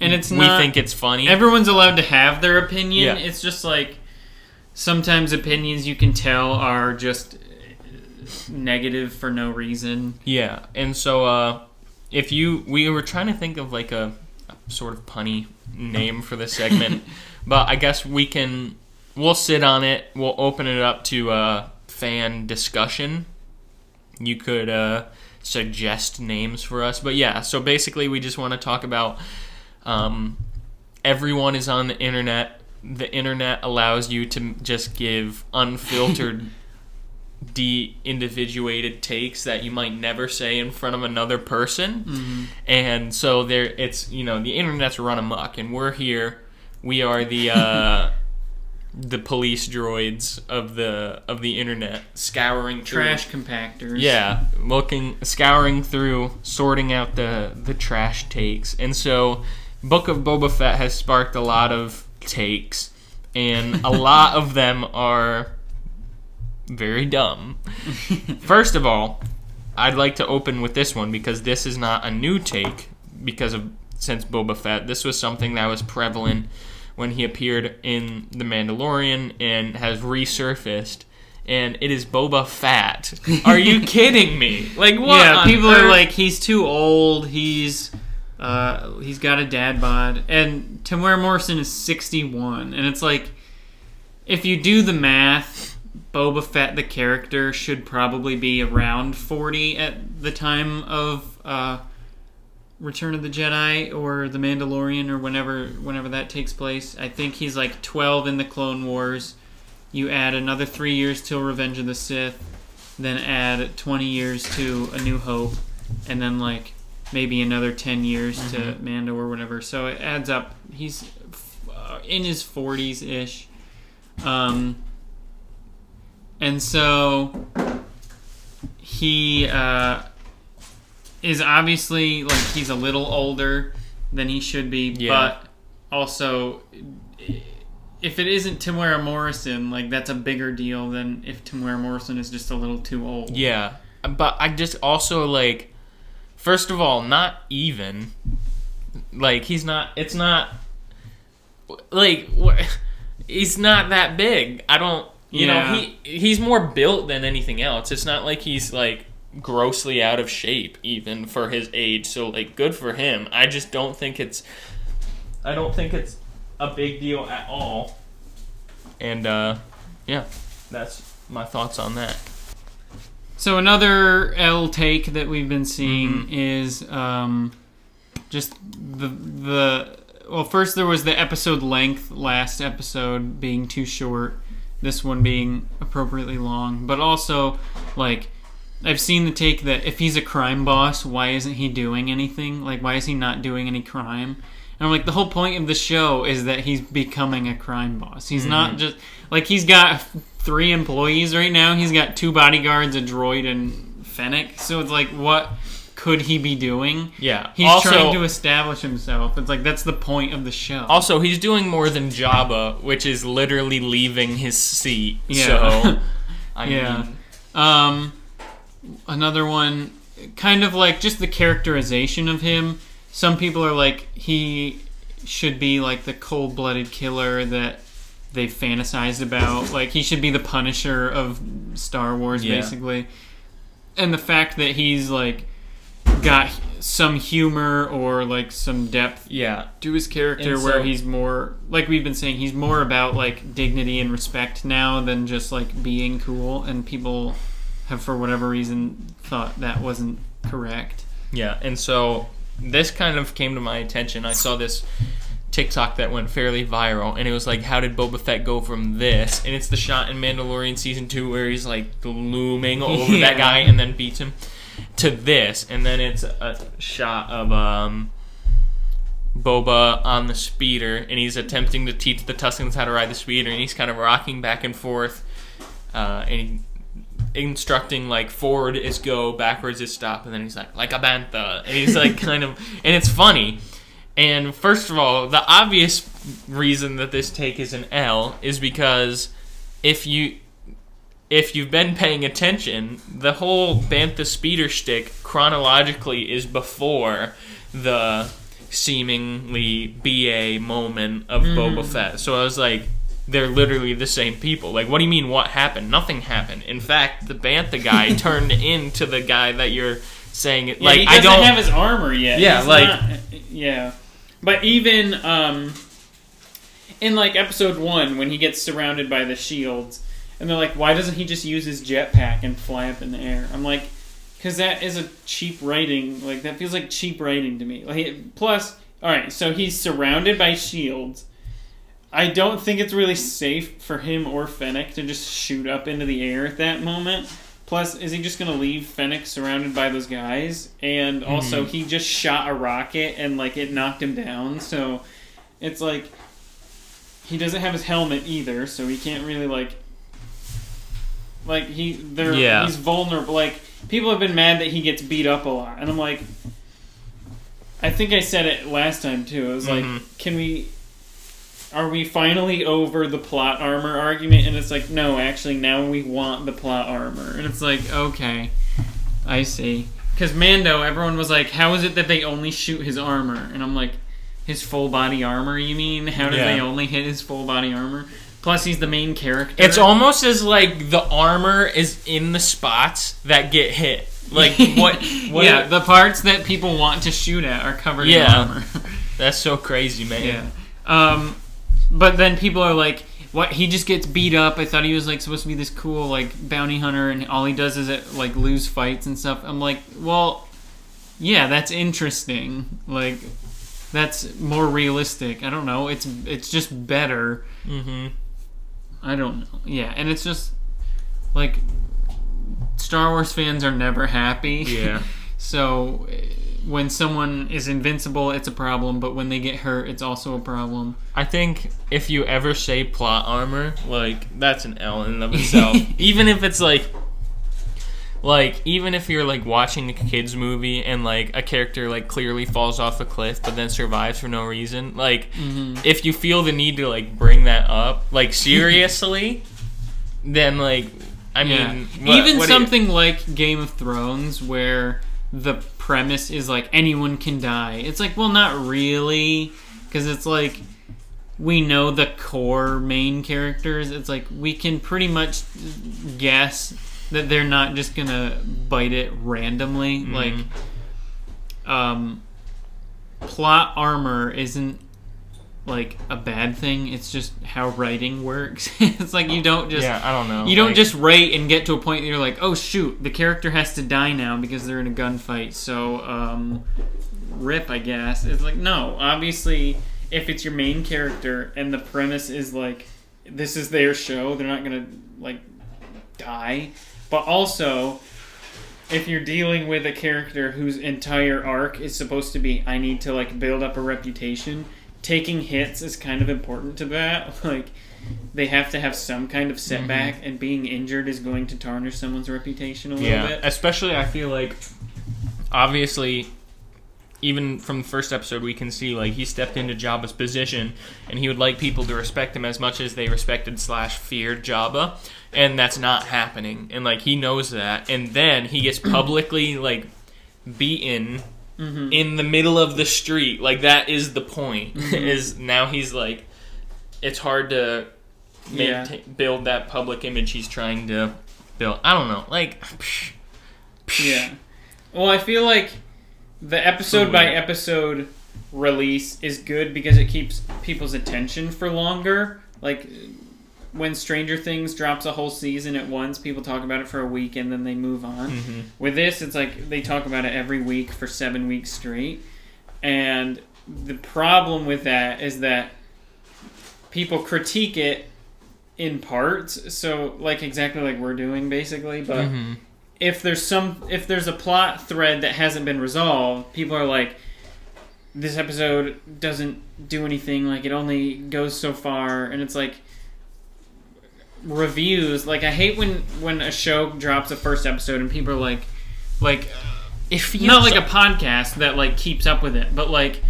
and it's we not. think it's funny. everyone's allowed to have their opinion. Yeah. It's just like sometimes opinions you can tell are just negative for no reason. Yeah, and so uh, if you, we were trying to think of like a sort of punny name for this segment, but I guess we can we'll sit on it. We'll open it up to uh, fan discussion. You could uh, suggest names for us, but yeah. So basically, we just want to talk about um, everyone is on the internet. The internet allows you to just give unfiltered, de-individuated takes that you might never say in front of another person, and so there, it's you know the internet's run amok, and we're here. We are the uh, the police droids of the of the internet, scouring through- Trash compactors. yeah, looking, scouring through, sorting out the the trash takes, and so Book of Boba Fett has sparked a lot of takes, and a lot of them are very dumb. First of all, I'd like to open with this one because this is not a new take because of since Boba Fett. This was something that was prevalent when he appeared in The Mandalorian and has resurfaced. And it is Boba Fett. Are you kidding me? Like what? yeah, people are like, he's too old. He's uh, he's got a dad bod, and Temuera Morrison is sixty-one, and it's like, if you do the math, Boba Fett the character should probably be around forty at the time of uh, Return of the Jedi or The Mandalorian or whenever whenever that takes place. I think he's like twelve in the Clone Wars. You add another three years till Revenge of the Sith, then add twenty years to A New Hope, and then like maybe another ten years to Mando or whatever. So it adds up. He's uh, in his forties ish, um, and so he uh, is obviously like he's a little older than he should be, Yeah. but also if it isn't Temuera Morrison, like that's a bigger deal than if Temuera Morrison is just a little too old. Yeah, but I just also like, first of all, not even. Like he's not. It's not. Like he's not that big. I don't. You Yeah. know, he he's more built than anything else. It's not like he's like grossly out of shape even for his age. So like, good for him. I just don't think it's. I don't think it's a big deal at all. And uh, yeah, that's my thoughts on that. So another L take that we've been seeing Mm-hmm. is um, just the the well. First, there was the episode length. Last episode being too short. This one being appropriately long, but also like I've seen the take that if he's a crime boss, why isn't he doing anything? Like, why is he not doing any crime? And I'm like, the whole point of the show is that he's becoming a crime boss. He's Mm-hmm. not just like he's got three employees right now. He's got two bodyguards, a droid, and Fennec. So it's like, what could he be doing? Yeah. He's also, trying to establish himself. It's like that's the point of the show. Also, he's doing more than Jabba, which is literally leaving his seat. Yeah. So, I Yeah. mean, Um, another one, kind of like just the characterization of him. Some people are like he should be like the cold-blooded killer that they fantasized about. Like he should be the Punisher of Star Wars, Yeah. basically. And the fact that he's like got some humor or like some depth yeah. to his character where he's more like we've been saying he's more about like dignity and respect now than just like being cool and people have for whatever reason thought that wasn't correct Yeah. And so, this kind of came to my attention. I saw this TikTok that went fairly viral, and it was like, how did Boba Fett go from this? And it's the shot in Mandalorian season two where he's like looming over Yeah. that guy and then beats him to this, and then it's a shot of um. Boba on the speeder, and he's attempting to teach the Tuskens how to ride the speeder, and he's kind of rocking back and forth, uh, and he, instructing like forward is go, backwards is stop, and then he's like like a bantha, and he's like kind of, and it's funny. And first of all, the obvious reason that this take is an L is because if you if you've been paying attention, the whole Bantha speeder stick chronologically is before the seemingly BA moment of Boba Fett. So I was like, they're literally the same people. Like, what do you mean, what happened? Nothing happened. In fact, the Bantha guy turned into the guy that you're saying. It, like, he I doesn't don't. have his armor yet Yeah, He's like- not- yeah but even um in like episode one when he gets surrounded by the shields, and they're like, why doesn't he just use his jetpack and fly up in the air? I'm like, because that is a cheap writing. Like that feels like cheap writing to me. Like plus, all right, so he's surrounded by shields. I don't think it's really safe for him or Fennec to just shoot up into the air at that moment. Plus, is he just going to leave Fennec surrounded by those guys? And mm-hmm. also, he just shot a rocket and like it knocked him down. So it's like he doesn't have his helmet either, so he can't really like like he they're Yeah. he's vulnerable. Like people have been mad that he gets beat up a lot, and I'm like, I think I said it last time too. I was Mhm. like, can we? Are we finally over the plot armor argument? And it's like, no, actually, now we want the plot armor. And it's like, okay, I see. Because Mando, everyone was like, how is it that they only shoot his armor? And I'm like, his full body armor, you mean? How do Yeah. they only hit his full body armor? Plus, he's the main character. It's almost as like the armor is in the spots that get hit. Like what? what yeah, the parts that people want to shoot at are covered Yeah. in armor. that's so crazy, man. yeah. Um, but then people are like, "What? He just gets beat up." I thought he was like supposed to be this cool like bounty hunter, and all he does is it, like lose fights and stuff. I'm like, well, yeah, that's interesting. Like, that's more realistic. I don't know. It's it's just better. Mm-hmm. I don't know. Yeah, and it's just like Star Wars fans are never happy. Yeah. so when someone is invincible, it's a problem, but when they get hurt, it's also a problem. I think if you ever say plot armor, like that's an L in and of itself. even if it's like like even if you're like watching a kids movie and like a character like clearly falls off a cliff but then survives for no reason, like mm-hmm. if you feel the need to like bring that up, like seriously, then like I Yeah. mean what- Even what do you- something like Game of Thrones where the premise is like anyone can die. It's like, well, not really, because it's like we know the core main characters. It's like we can pretty much guess that they're not just gonna bite it randomly. Mm-hmm. Like, um, plot armor isn't like a bad thing. It's just how writing works. it's like you don't just yeah, I don't know. you don't like- just write and get to a point that you're like, oh shoot, the character has to die now because they're in a gunfight. So, um, rip, I guess. It's like, no, obviously, if it's your main character and the premise is like, this is their show, they're not gonna, like, die. But also, if you're dealing with a character whose entire arc is supposed to be, I need to, like, build up a reputation, taking hits is kind of important to that. Like, they have to have some kind of mm-hmm. setback, and being injured is going to tarnish someone's reputation a little yeah bit. especially i feel like obviously even from the first episode we can see like he stepped into jabba's position and he would like people to respect him as much as they respected slash feared jabba and that's not happening and like he knows that and then he gets publicly like beaten Mm-hmm. in the middle of the street like that is the point Mm-hmm. is now he's like it's hard to Yeah. maintain, build that public image he's trying to build i don't know like Yeah. Well, I feel like the episode by episode release is good because it keeps people's attention for longer. Like when Stranger Things drops a whole season at once, people talk about it for a week and then they move on. Mhm. With this, it's like they talk about it every week for seven weeks straight. And the problem with that is that people critique it in parts. So, like, exactly like we're doing, basically. But Mhm. If there's some if there's a plot thread that hasn't been resolved, people are like this episode doesn't do anything like it only goes so far and it's like reviews like I hate when when a show drops a first episode and people are like like if feels not like a podcast that like keeps up with it, but like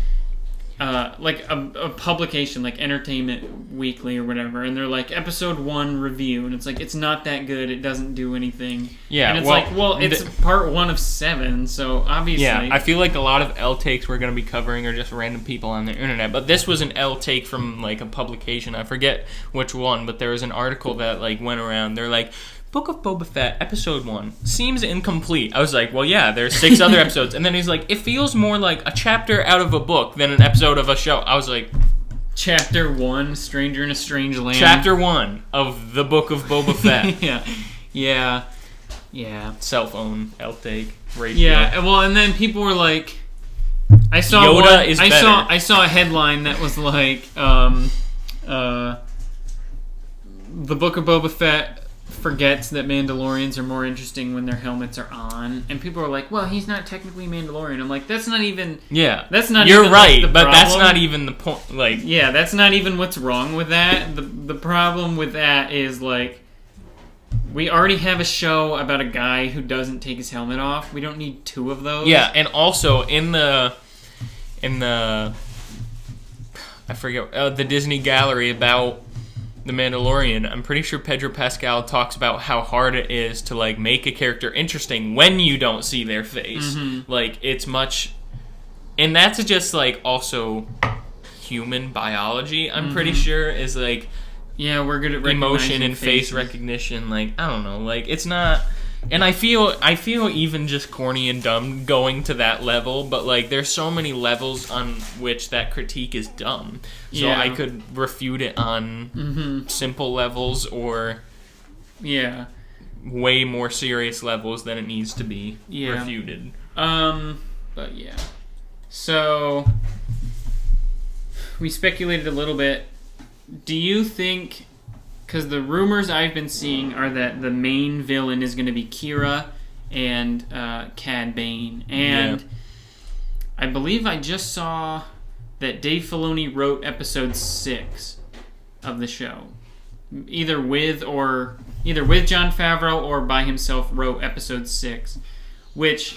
uh, like a, a publication like Entertainment Weekly or whatever, and they're like episode one review, and it's like it's not that good. It doesn't do anything. Yeah, and it's well, like well, it's the- part one of seven, so obviously, Yeah, I feel like a lot of L takes we're going to be covering are just random people on the internet. But this was an L take from like a publication. I forget which one, but there was an article that like went around. They're like, Book of Boba Fett, episode one seems incomplete. I was like, well, yeah, there's six other episodes, and then he's like, it feels more like a chapter out of a book than an episode of a show. I was like, Chapter one, Stranger in a Strange Land. Chapter one of the Book of Boba Fett. yeah, yeah, yeah, Cell phone, outtake, right? yeah. Well, and then people were like, I saw Yoda one, is I saw better. I saw a headline that was like, um, uh, the Book of Boba Fett forgets that Mandalorians are more interesting when their helmets are on, and people are like, well, he's not technically Mandalorian. I'm like, that's not even. Yeah. That's not You're even, like, right, the but that's problem. not even the point. Like, Yeah, that's not even what's wrong with that. The the problem with that is like we already have a show about a guy who doesn't take his helmet off. We don't need two of those. yeah, and also in the in the I forget uh, the Disney Gallery about the Mandalorian. I'm pretty sure Pedro Pascal talks about how hard it is to like make a character interesting when you don't see their face. Mm-hmm. Like it's much, and that's just like also human biology. I'm pretty Mm-hmm. sure is like Yeah, we're good at emotion and face recognition like i don't know like it's not and i feel i feel even just corny and dumb going to that level but like there's so many levels on which that critique is dumb so Yeah. i could refute it on Mhm. simple levels or Yeah. way more serious levels than it needs to be Yeah. refuted Um, but yeah. So we speculated a little bit. Do you think? Because the rumors I've been seeing are that the main villain is going to be Qi'ra and uh, Cad Bane, and Yeah. I believe I just saw that Dave Filoni wrote episode six of the show, either with or either with Jon Favreau or by himself wrote episode six, which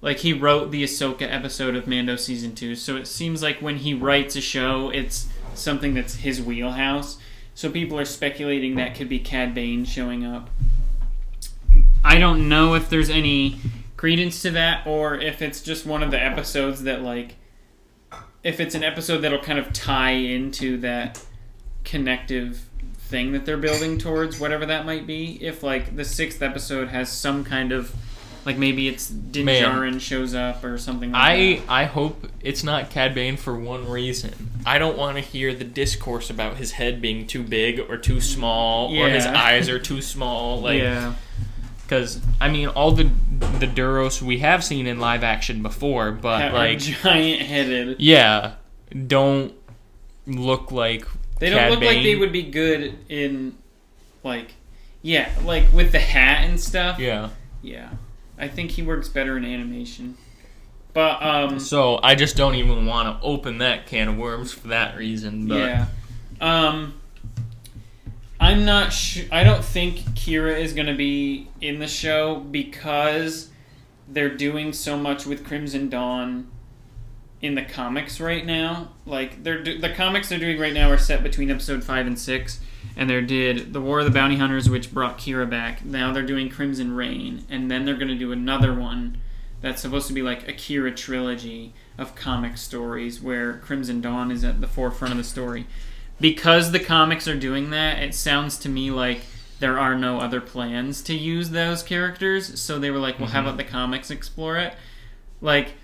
like he wrote the Ahsoka episode of Mando season two. So it seems like when he writes a show, it's something that's his wheelhouse. So people are speculating that could be Cad Bane showing up. I don't know if there's any credence to that or if it's just one of the episodes that like if it's an episode that'll kind of tie into that connective thing that they're building towards whatever that might be if like the sixth episode has some kind of like maybe it's Din Man. Djarin shows up or something like I that. I hope it's not Cad Bane for one reason. I don't want to hear the discourse about his head being too big or too small or his Yeah. eyes are too small. Like, yeah because I mean, all the the Duros we have seen in live action before, but Are like, giant headed yeah, don't look like they don't Cad look like they would be good in like yeah like with the hat and stuff Yeah. yeah I think he works better in animation but um So I just don't even want to open that can of worms for that reason. But Yeah. Um I'm not sure I don't think Qi'ra is going to be in the show because they're doing so much with Crimson Dawn in the comics right now. Like they're do- the comics they're doing right now are set between episode 5 and 6 and they did the War of the Bounty Hunters which brought Qi'ra back. Now they're doing Crimson Reign, and then they're going to do another one that's supposed to be like a Qi'ra trilogy of comic stories where Crimson Dawn is at the forefront of the story. Because the comics are doing that, it sounds to me like there are no other plans to use those characters. So they were like, well, how about the comics explore it? Like,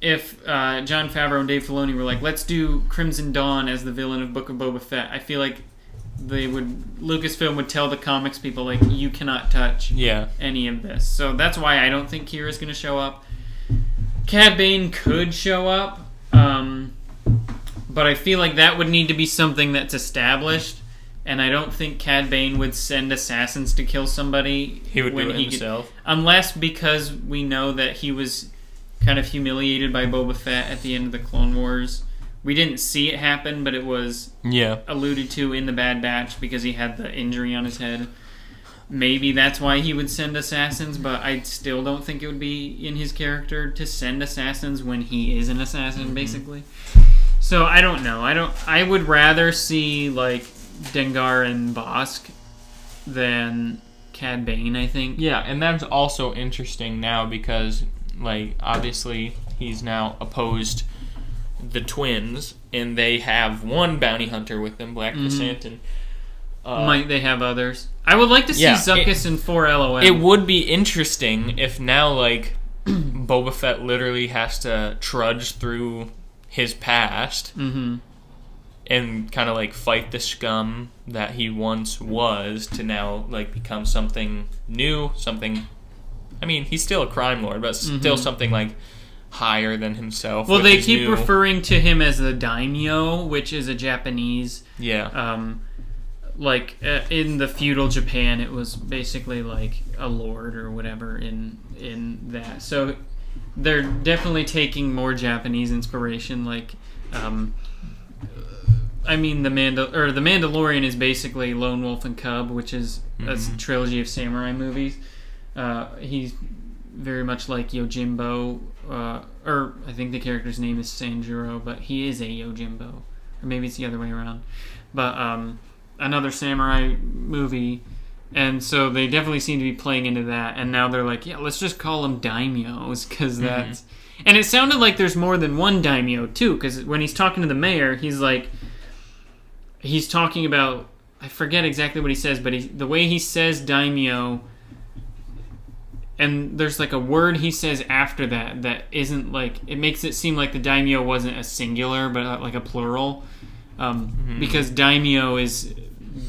if uh, Jon Favreau and Dave Filoni were like, let's do Crimson Dawn as the villain of Book of Boba Fett, I feel like they would Lucasfilm would tell the comics people like you cannot touch yeah, any of this. So that's why I don't think Qi'ra's going to show up. Cad Bane could show up, um, but I feel like that would need to be something that's established. And I don't think Cad Bane would send assassins to kill somebody. he would when do it he could- himself. unless because we know that he was kind of humiliated by Boba Fett at the end of the Clone Wars. We didn't see it happen, but it was Yeah. alluded to in the Bad Batch because he had the injury on his head. Maybe that's why he would send assassins, but I still don't think it would be in his character to send assassins when he is an assassin, mm-hmm. basically. So I don't know. I don't. I would rather see like Dengar and Bossk than Cad Bane. I think. Yeah, and that's also interesting now because, like, obviously he's now opposed the twins, and they have one bounty hunter with them, Black Mhm. Chrysanthemum. Uh, Might they have others? I would like to see yeah, Zuckuss and 4LOM. it would be interesting if now, like, Boba Fett literally has to trudge through his past mm-hmm. and kind of like fight the scum that he once was to now like become something new, something. I mean, he's still a crime lord, but still something like higher than himself. Mm-hmm. Well, they keep new. referring to him as the daimyo, which is a Japanese Yeah. um, like uh, in the feudal Japan, it was basically like a lord or whatever in in that. So they're definitely taking more Japanese inspiration. Like, um, I mean, the Mandal or the Mandalorian is basically Lone Wolf and Cub, which is a trilogy of samurai movies. Uh, he's very much like Yojimbo, uh, or I think the character's name is Sanjuro, but he is a Yojimbo, or maybe it's the other way around. But um, another samurai movie, and so they definitely seem to be playing into that. And now they're like, yeah, let's just call them daimyos because that's. And it sounded like there's more than one daimyo too, because when he's talking to the mayor, he's like, he's talking about. I forget exactly what he says, but he, the way he says daimyo and there's like a word he says after that that isn't like it makes it seem like the daimyo wasn't a singular but uh, like a plural um, because daimyo is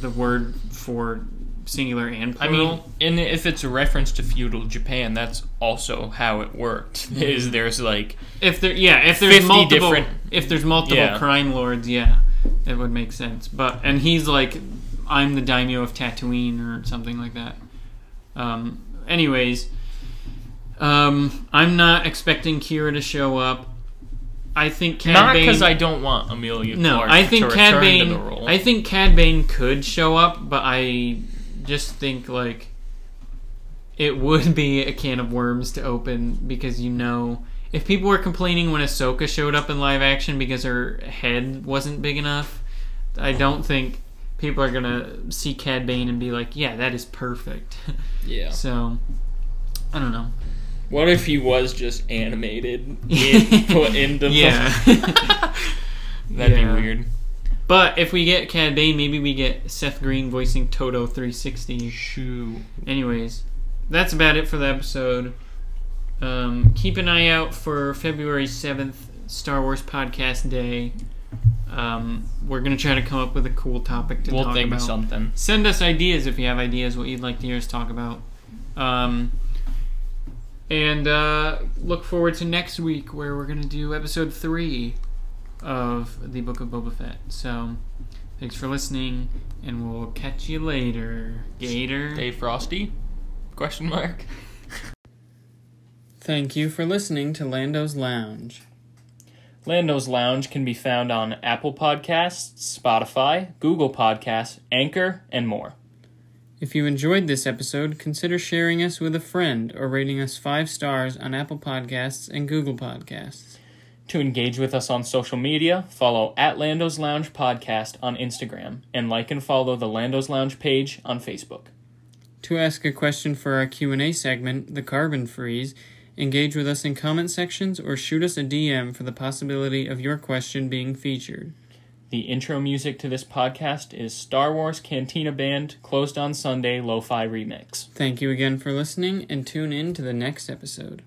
the word for singular and plural. I mean, and if it's a reference to feudal Japan, that's also how it worked. Is there's like if there yeah if there's multiple different- if there's multiple Yeah. crime lords yeah it would make sense but and he's like I'm the daimyo of Tatooine or something like that um, anyways um, I'm not expecting Qi'ra to show up I think Cad not because I don't want Emilia no Clarke I think to Cad Bane to the role. I think Cad Bane could show up but I just think like it would be a can of worms to open because you know if people were complaining when Ahsoka showed up in live action because her head wasn't big enough, I don't think people are gonna see Cad Bane and be like, "Yeah, that is perfect." yeah. so I don't know. What if he was just animated, in, put into the? Yeah, That'd Yeah. be weird. but if we get Cad Bane, maybe we get Seth Green voicing Todo 360. Shoo. Anyways, that's about it for the episode. Um, keep an eye out for February 7th, Star Wars Podcast Day. Um, we're going to try to come up with a cool topic to We'll talk think about. something. Send us ideas if you have ideas what you'd like to hear us talk about. Um, and uh, look forward to next week where we're going to do episode 3 of the Book of Boba Fett. So, thanks for listening, and we'll catch you later. Gator. Dave Frosty? Question mark. Thank you for listening to Lando's Lounge. Lando's Lounge can be found on Apple Podcasts, Spotify, Google Podcasts, Anchor, and more. If you enjoyed this episode, consider sharing us with a friend or rating us five stars on Apple Podcasts and Google Podcasts. To engage with us on social media, follow at Lando's Lounge Podcast on Instagram and like and follow the Lando's Lounge page on Facebook. To ask a question for our Q&A segment, The Carbon Freeze, engage with us in comment sections or shoot us a DM for the possibility of your question being featured. The intro music to this podcast is Star Wars Cantina Band Closed on Sunday Lo Fi Remix. Thank you again for listening and tune in to the next episode.